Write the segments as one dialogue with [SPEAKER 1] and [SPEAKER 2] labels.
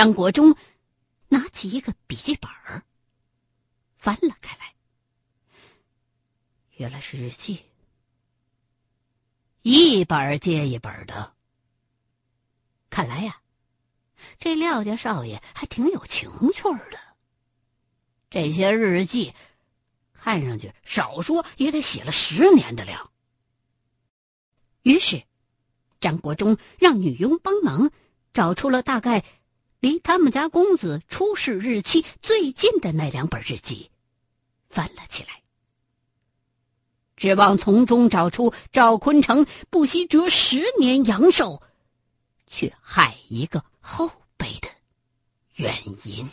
[SPEAKER 1] 张国忠拿起一个笔记本儿，翻了开来。原来是日记，一本接一本的。看来呀，这廖家少爷还挺有情趣的。这些日记，看上去少说也得写了十年的量。于是，张国忠让女佣帮忙找出了大概离他们家公子出事日期最近的那两本日记，翻了起来，指望从中找出赵坤城不惜折十年阳寿，去害一个后辈的原因。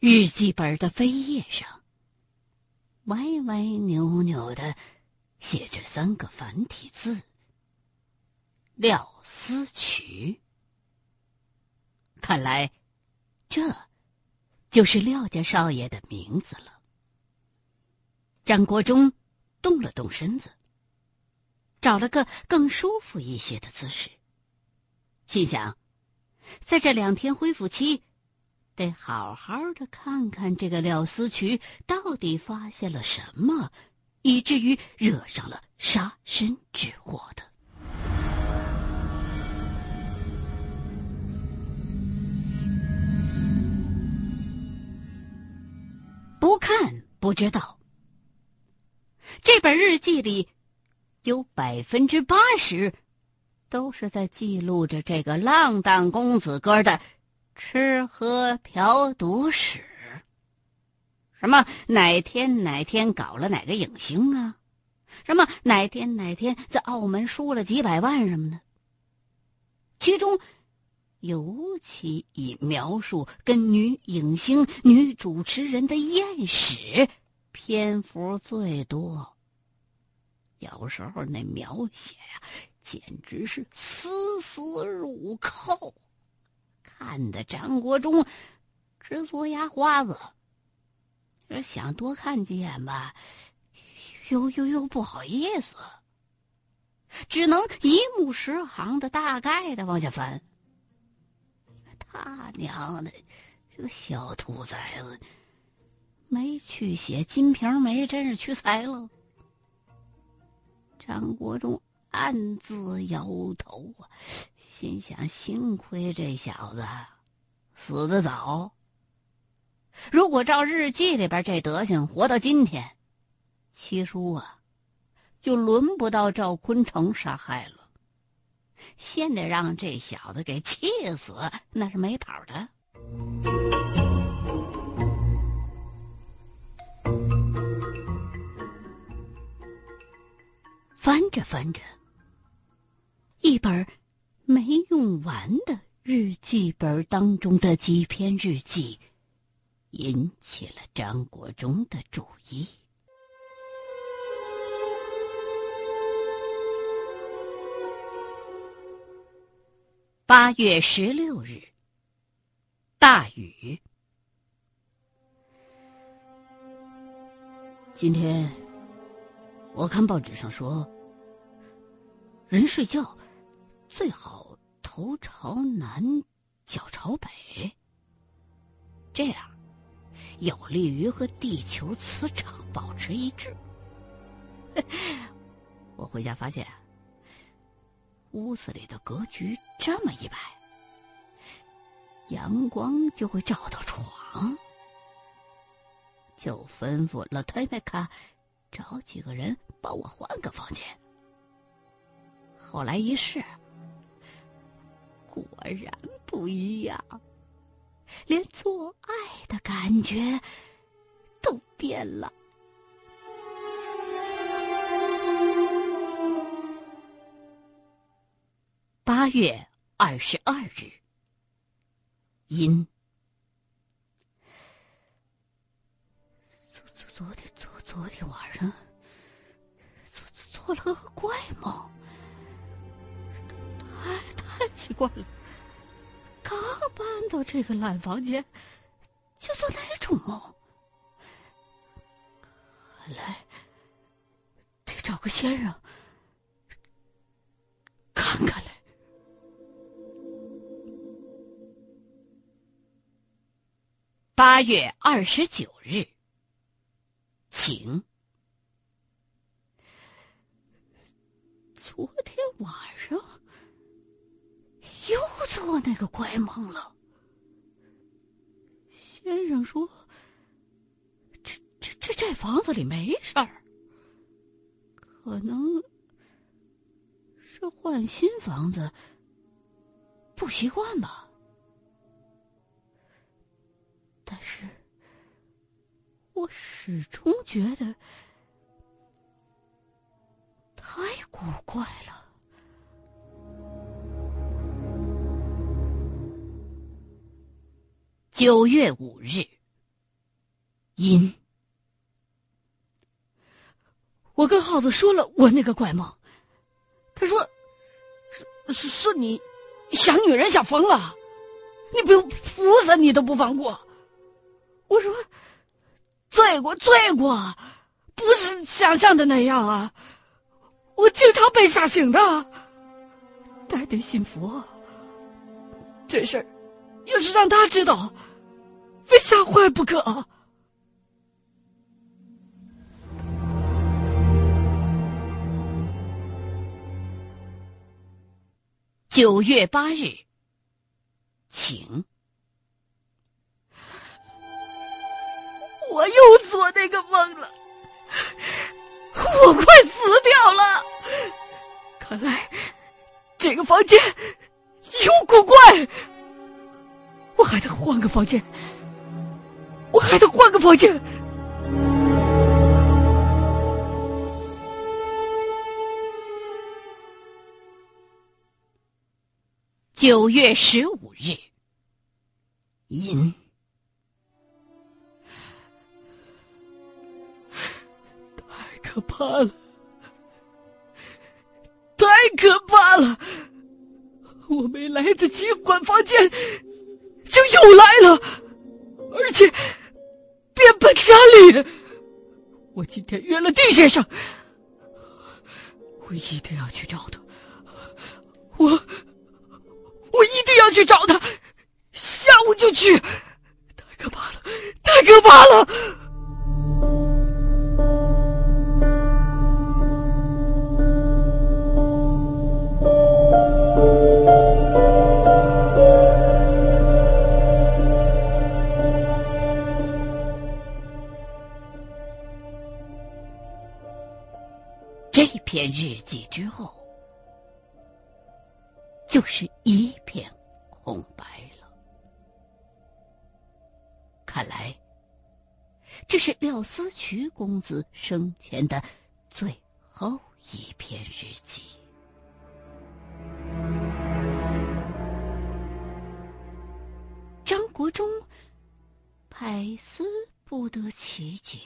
[SPEAKER 1] 日记本的扉页上，歪歪扭扭的写着三个繁体字：“廖思渠。”看来，这就是廖家少爷的名字了。张国忠动了动身子，找了个更舒服一些的姿势，心想，在这两天恢复期。得好好的看看这个廖思渠到底发现了什么，以至于惹上了杀身之祸的。不看不知道，这本日记里有百分之八十都是在记录着这个浪荡公子哥的。吃喝嫖赌史，什么哪天哪天搞了哪个影星啊？什么哪天哪天在澳门输了几百万什么的？其中，尤其以描述跟女影星、女主持人的艳史篇幅最多。有时候那描写呀，简直是丝丝入扣。看得张国忠直嘬牙花子，这想多看几眼吧，又又又不好意思，只能一目十行的大概的往下翻。他娘的，这个小兔崽子，没去写《金瓶梅》，真是屈才了。张国忠暗自摇头啊。心想：幸亏这小子死得早。如果照日记里边这德行活到今天，七叔啊，就轮不到赵坤成杀害了。先得让这小子给气死，那是没跑的。翻着翻着，一本。没用完的日记本当中的几篇日记，引起了张国忠的注意。八月十六日，大雨。今天我看报纸上说，人睡觉。最好头朝南，脚朝北，这样有利于和地球磁场保持一致。我回家发现，屋子里的格局这么一摆，阳光就会照到床，就吩咐了特梅卡找几个人帮我换个房间。后来一试。果然不一样，连做爱的感觉都变了。八月二十二日，阴。昨昨昨天昨昨天晚上做做了个怪梦。太奇怪了，刚搬到这个烂房间，就做那种梦。看来得找个先生看看来。八月二十九日，晴。昨天晚上又做那个怪梦了。先生说：“这这这这房子里没事儿，可能是换新房子不习惯吧。”但是，我始终觉得太古怪了。九月五日，阴。我跟耗子说了我那个怪梦，他说：“是是你想女人想疯了，你不用菩萨你都不放过。”我说：“罪过，罪过，不是想象的那样啊！我经常被吓醒的，带点信佛。这事儿要是让他知道，非吓坏不可。”九月八日，请。我又做那个梦了，我快死掉了。看来这个房间有古怪，我还得换个房间，我还得换个房间。九月十五日，阴。太可怕了，太可怕了！我没来得及换房间，就又来了，而且变本加厉。我今天约了丁先生，我一定要去找他。我我一定要去找他，下午就去。太可怕了，太可怕了！就是一片空白了。看来，这是廖思渠公子生前的最后一篇日记。张国忠百思不得其解。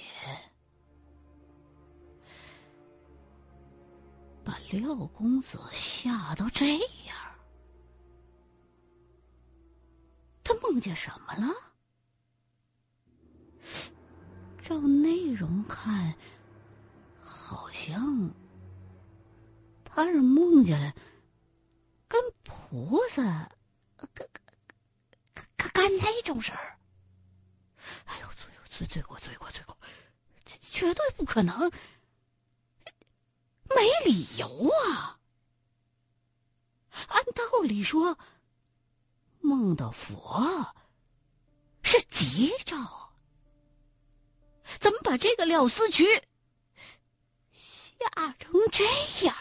[SPEAKER 1] 把廖公子吓到这样，梦见什么了？照内容看，好像他是梦见了跟菩萨干干那种事儿。哎呦，罪罪罪过罪过罪过，绝对不可能。没理由啊！按道理说，梦到佛是吉兆，怎么把这个廖思渠吓成这样？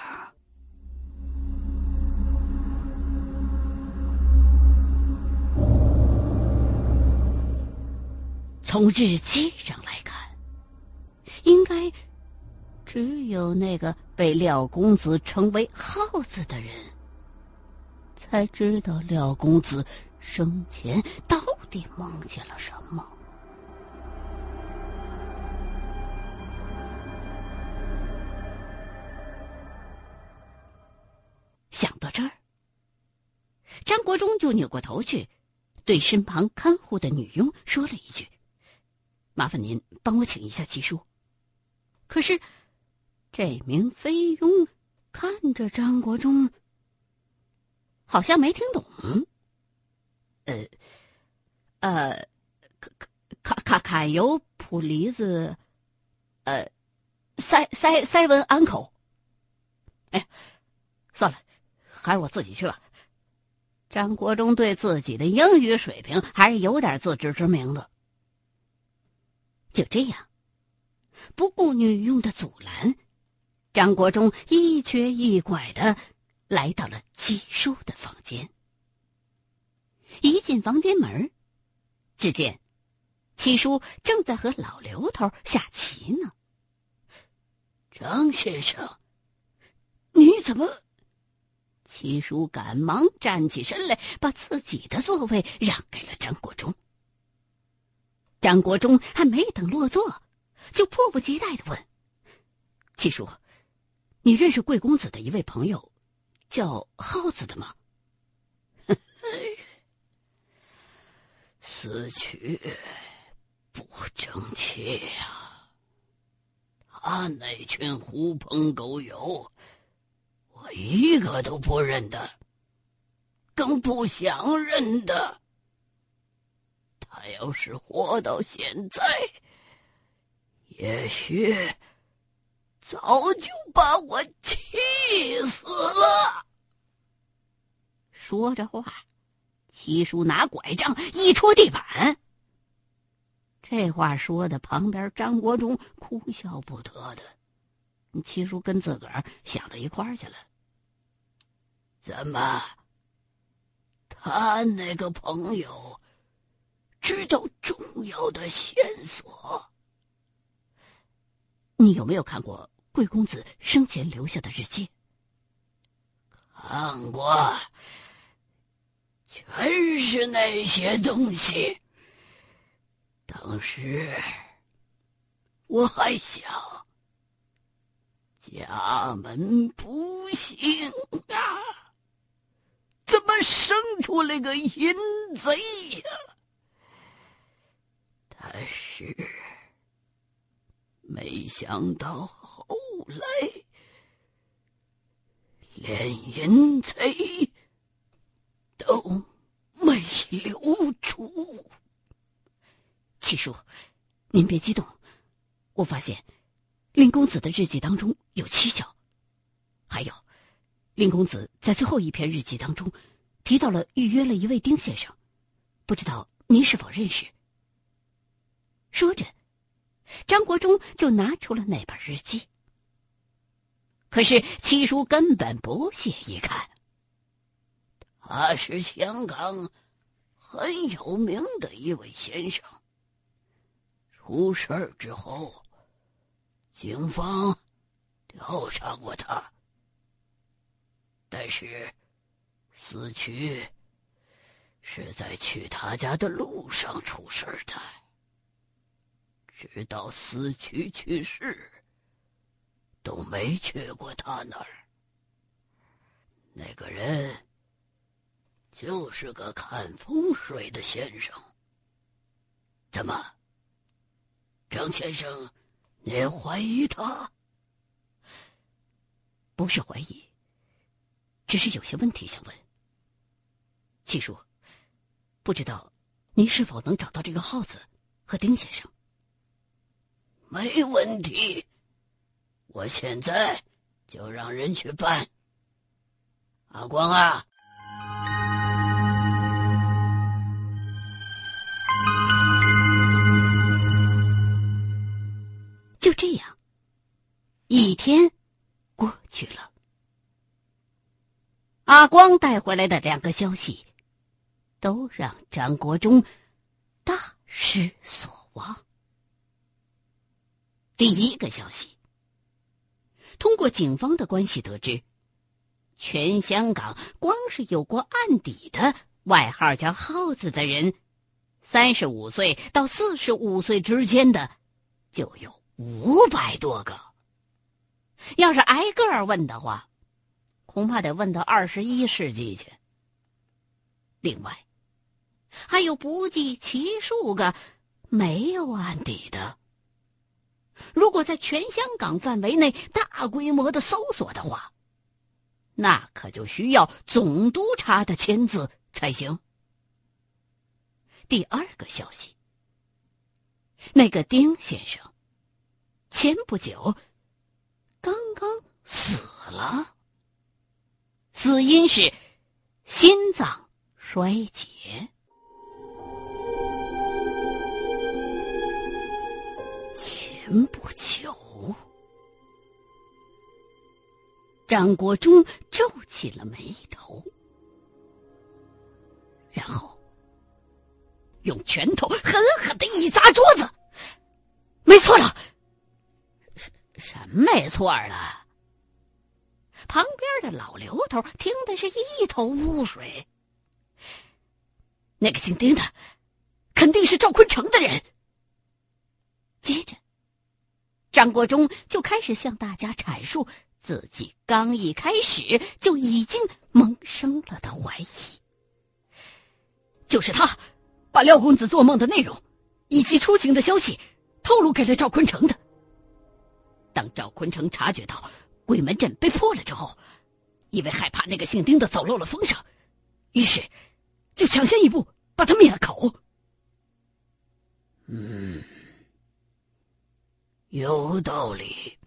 [SPEAKER 1] 从日记上来看，应该。只有那个被廖公子称为耗子的人，才知道廖公子生前到底梦见了什么。想到这儿，张国忠就扭过头去，对身旁看护的女佣说了一句：“麻烦您帮我请一下七叔。”可是。这名菲佣看着张国忠，好像没听懂。呃，呃，砍砍砍砍油普梨子，呃，塞塞塞文安口。哎，算了，还是我自己去吧。张国忠对自己的英语水平还是有点自知之明的。就这样，不顾女佣的阻拦，张国忠一瘸一拐的来到了七叔的房间。一进房间门，只见七叔正在和老刘头下棋呢。
[SPEAKER 2] 张先生，你怎么？
[SPEAKER 1] 七叔赶忙站起身来，把自己的座位让给了张国忠。张国忠还没等落座，就迫不及待的问：“七叔，你认识贵公子的一位朋友，叫耗子的吗？”“
[SPEAKER 2] 死去不争气呀！他那群狐朋狗友。”我一个都不认得，更不想认得。他要是活到现在，也许早就把我气死了。
[SPEAKER 1] 说着话，七叔拿拐杖一戳地板。这话说的，旁边张国忠哭笑不得的。七叔跟自个儿想到一块儿去了。
[SPEAKER 2] 怎么？他那个朋友知道重要的线索？
[SPEAKER 1] 你有没有看过贵公子生前留下的日记？
[SPEAKER 2] 看过，全是那些东西。当时我还想，家门不幸啊。怎么生出来个淫贼呀？但是没想到后来连淫贼都没留住。
[SPEAKER 1] 七叔，您别激动，我发现林公子的日记当中有蹊跷，还有。林公子在最后一篇日记当中，提到了预约了一位丁先生，不知道您是否认识。说着，张国忠就拿出了那本日记。可是七叔根本不屑一看。
[SPEAKER 2] 他是香港很有名的一位先生。出事儿之后，警方调查过他。但是，死去是在去他家的路上出事的。直到死去去世，都没去过他那儿。那个人就是个看风水的先生。怎么，张先生，你怀疑他？
[SPEAKER 1] 不是怀疑。只是有些问题想问，七叔，不知道您是否能找到这个耗子和丁先生？
[SPEAKER 2] 没问题，我现在就让人去办。阿光啊，
[SPEAKER 1] 就这样，一天过去了。阿光带回来的两个消息，都让张国忠大失所望。第一个消息，通过警方的关系得知，全香港光是有过案底的外号叫“耗子”的人，三十五岁到四十五岁之间的，就有五百多个。要是挨个问的话，恐怕得问到二十一世纪去。另外，还有不计其数个没有案底的。如果在全香港范围内大规模的搜索的话，那可就需要总督察的签字才行。第二个消息，那个丁先生前不久刚刚死了，死因是心脏衰竭。前不久，张国忠皱起了眉头，然后用拳头狠狠的一砸桌子。没错了，什么没错了？旁边的老刘头听的是一头雾水。那个姓丁的，肯定是赵坤成的人。接着。张国忠就开始向大家阐述自己刚一开始就已经萌生了的怀疑，就是他把廖公子做梦的内容以及出行的消息透露给了赵坤成的。当赵坤成察觉到鬼门阵被破了之后，因为害怕那个姓丁的走漏了风声，于是就抢先一步把他灭了口。
[SPEAKER 2] 嗯。有道理，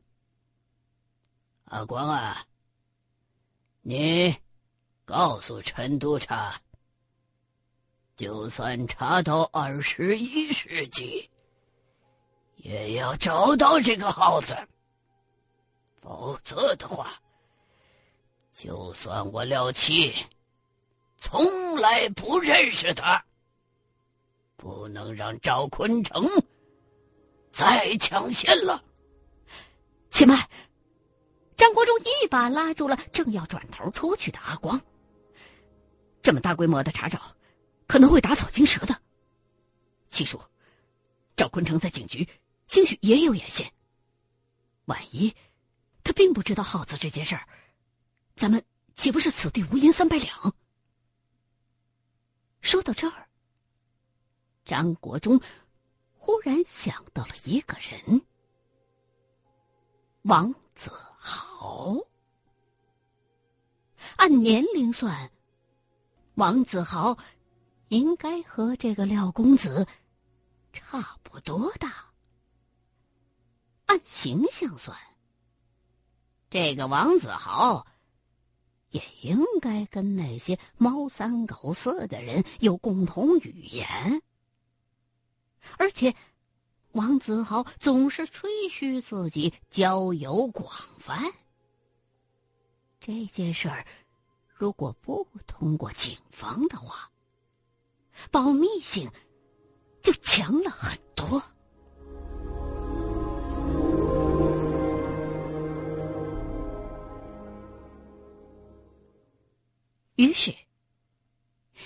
[SPEAKER 2] 阿光啊，你告诉陈督察，就算查到二十一世纪，也要找到这个耗子，否则的话，就算我廖七从来不认识他，不能让赵坤成。再抢先了，
[SPEAKER 1] 且慢！张国忠一把拉住了正要转头出去的阿光。这么大规模的查找，可能会打草惊蛇的。七叔，赵坤成在警局，兴许也有眼线。万一他并不知道耗子这件事儿，咱们岂不是此地无银三百两？说到这儿，张国忠。忽然想到了一个人，王子豪。按年龄算，王子豪应该和这个廖公子差不多大。按形象算，这个王子豪也应该跟那些猫三狗四的人有共同语言。而且，王子豪总是吹嘘自己交友广泛。这件事儿，如果不通过警方的话，保密性就强了很多。于是，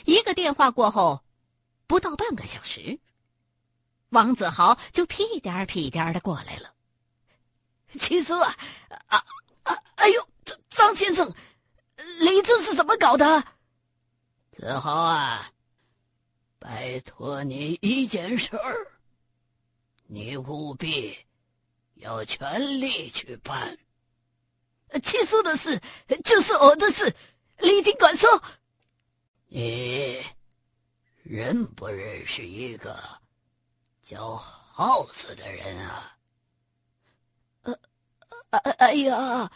[SPEAKER 1] 一个电话过后，不到半个小时。王子豪就屁颠屁颠的过来了。七叔啊，啊啊！哎呦，张张先生，李子是怎么搞的？
[SPEAKER 2] 子豪啊，拜托你一件事儿，你务必要全力去办。
[SPEAKER 1] 七叔的事就是我的事，李尽管说。
[SPEAKER 2] 你认不认识一个？叫耗子的人啊，
[SPEAKER 1] 呃，哎哎呀，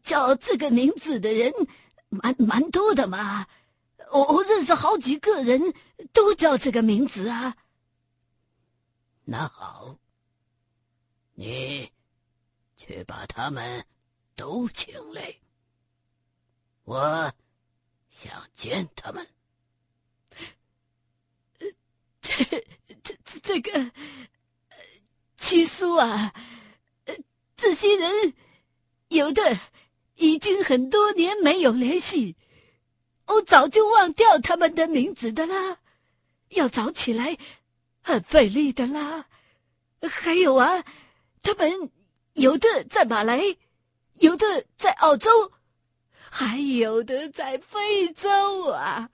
[SPEAKER 1] 叫这个名字的人蛮蛮多的嘛，我我认识好几个人都叫这个名字啊。
[SPEAKER 2] 那好，你去把他们都请来，我想见他们。
[SPEAKER 1] 这。这这个七叔啊，这些人有的已经很多年没有联系，我早就忘掉他们的名字的啦，要找起来很费力的啦。还有啊，他们有的在马来，有的在澳洲，还有的在非洲啊，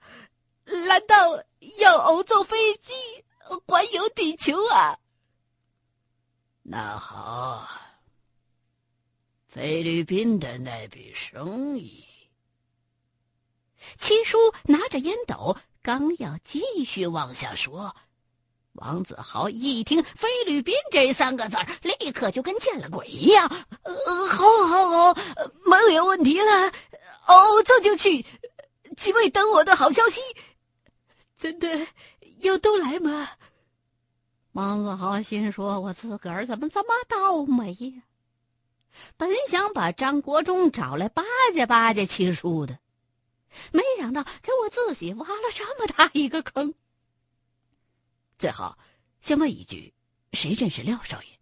[SPEAKER 1] 难道要我坐飞机？环游地球啊！
[SPEAKER 2] 那好，菲律宾的那笔生意。
[SPEAKER 1] 七叔拿着烟斗，刚要继续往下说，王子豪一听“菲律宾”这三个字立刻就跟见了鬼一样。好，好，好，没有问题了。哦，这就去。几位等我的好消息，真的要都来吗？王子豪心说：“我自个儿怎么这么倒霉呀？本想把张国忠找来巴结巴结七叔的。”没想到给我自己挖了这么大一个坑。最好先问一句：谁认识廖少爷？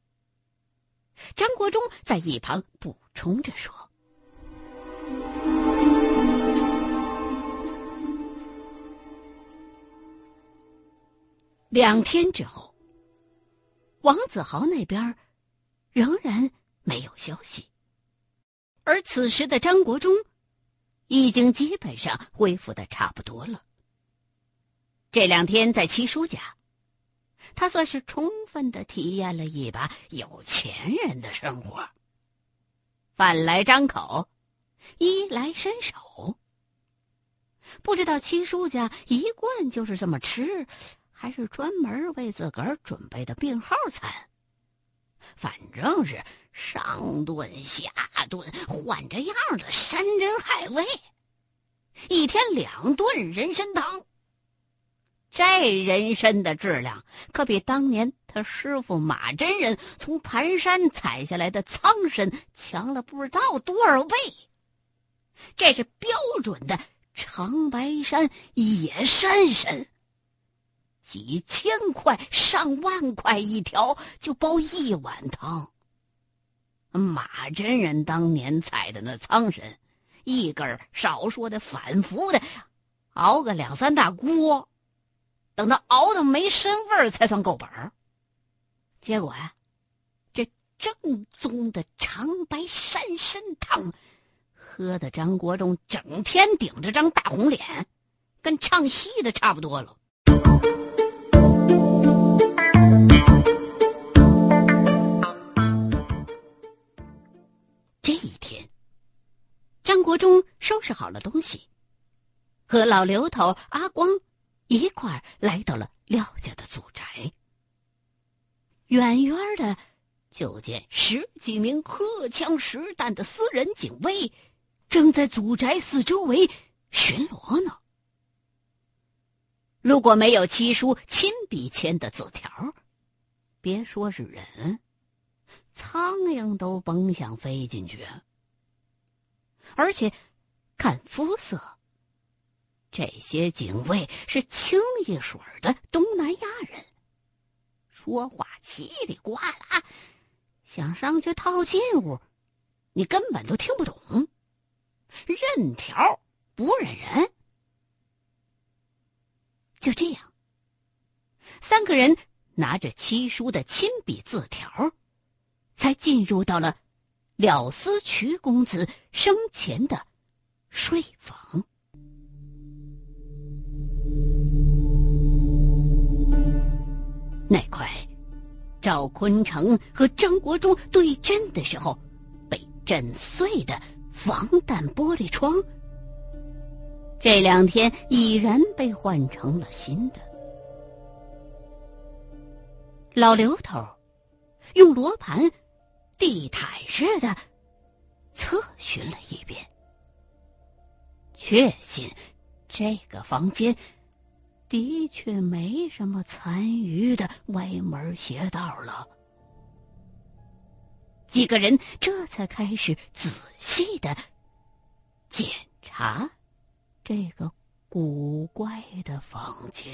[SPEAKER 1] 张国忠在一旁补充着说。两天之后，王子豪那边仍然没有消息，而此时的张国忠。已经基本上恢复的差不多了。这两天在七叔家，他算是充分的体验了一把有钱人的生活。饭来张口，衣来伸手。不知道七叔家一贯就是这么吃，还是专门为自个儿准备的病号餐。反正是上顿下顿换着样的山珍海味，一天两顿人参汤。这人参的质量可比当年他师傅马真人从盘山采下来的苍参强了不知道多少倍。这是标准的长白山野山参。几千块、上万块一条，就煲一碗汤。马真人当年采的那苍参，一根少说的反复的熬个两三大锅，等到熬的没身味儿才算够本儿。结果呀，这正宗的长白山参汤，喝的张国忠整天顶着张大红脸，跟唱戏的差不多了。张国忠收拾好了东西，和老刘头阿光一块儿来到了廖家的祖宅。远远的，就见十几名荷枪实弹的私人警卫正在祖宅四周围巡逻呢。如果没有七叔亲笔签的字条，别说是人，苍蝇都甭想飞进去。而且，看肤色，这些警卫是清一水的东南亚人，说话叽里呱啦，想上去套近乎，你根本都听不懂，认条不认人。就这样，三个人拿着七叔的亲笔字条，才进入到了廖思渠公子生前的睡房。那块赵坤成和张国忠对阵的时候被震碎的防弹玻璃窗。这两天已然被换成了新的。老刘头用罗盘地毯似的测询了一遍，确信这个房间的确没什么残余的歪门邪道了。几个人这才开始仔细的检查。这个古怪的房间。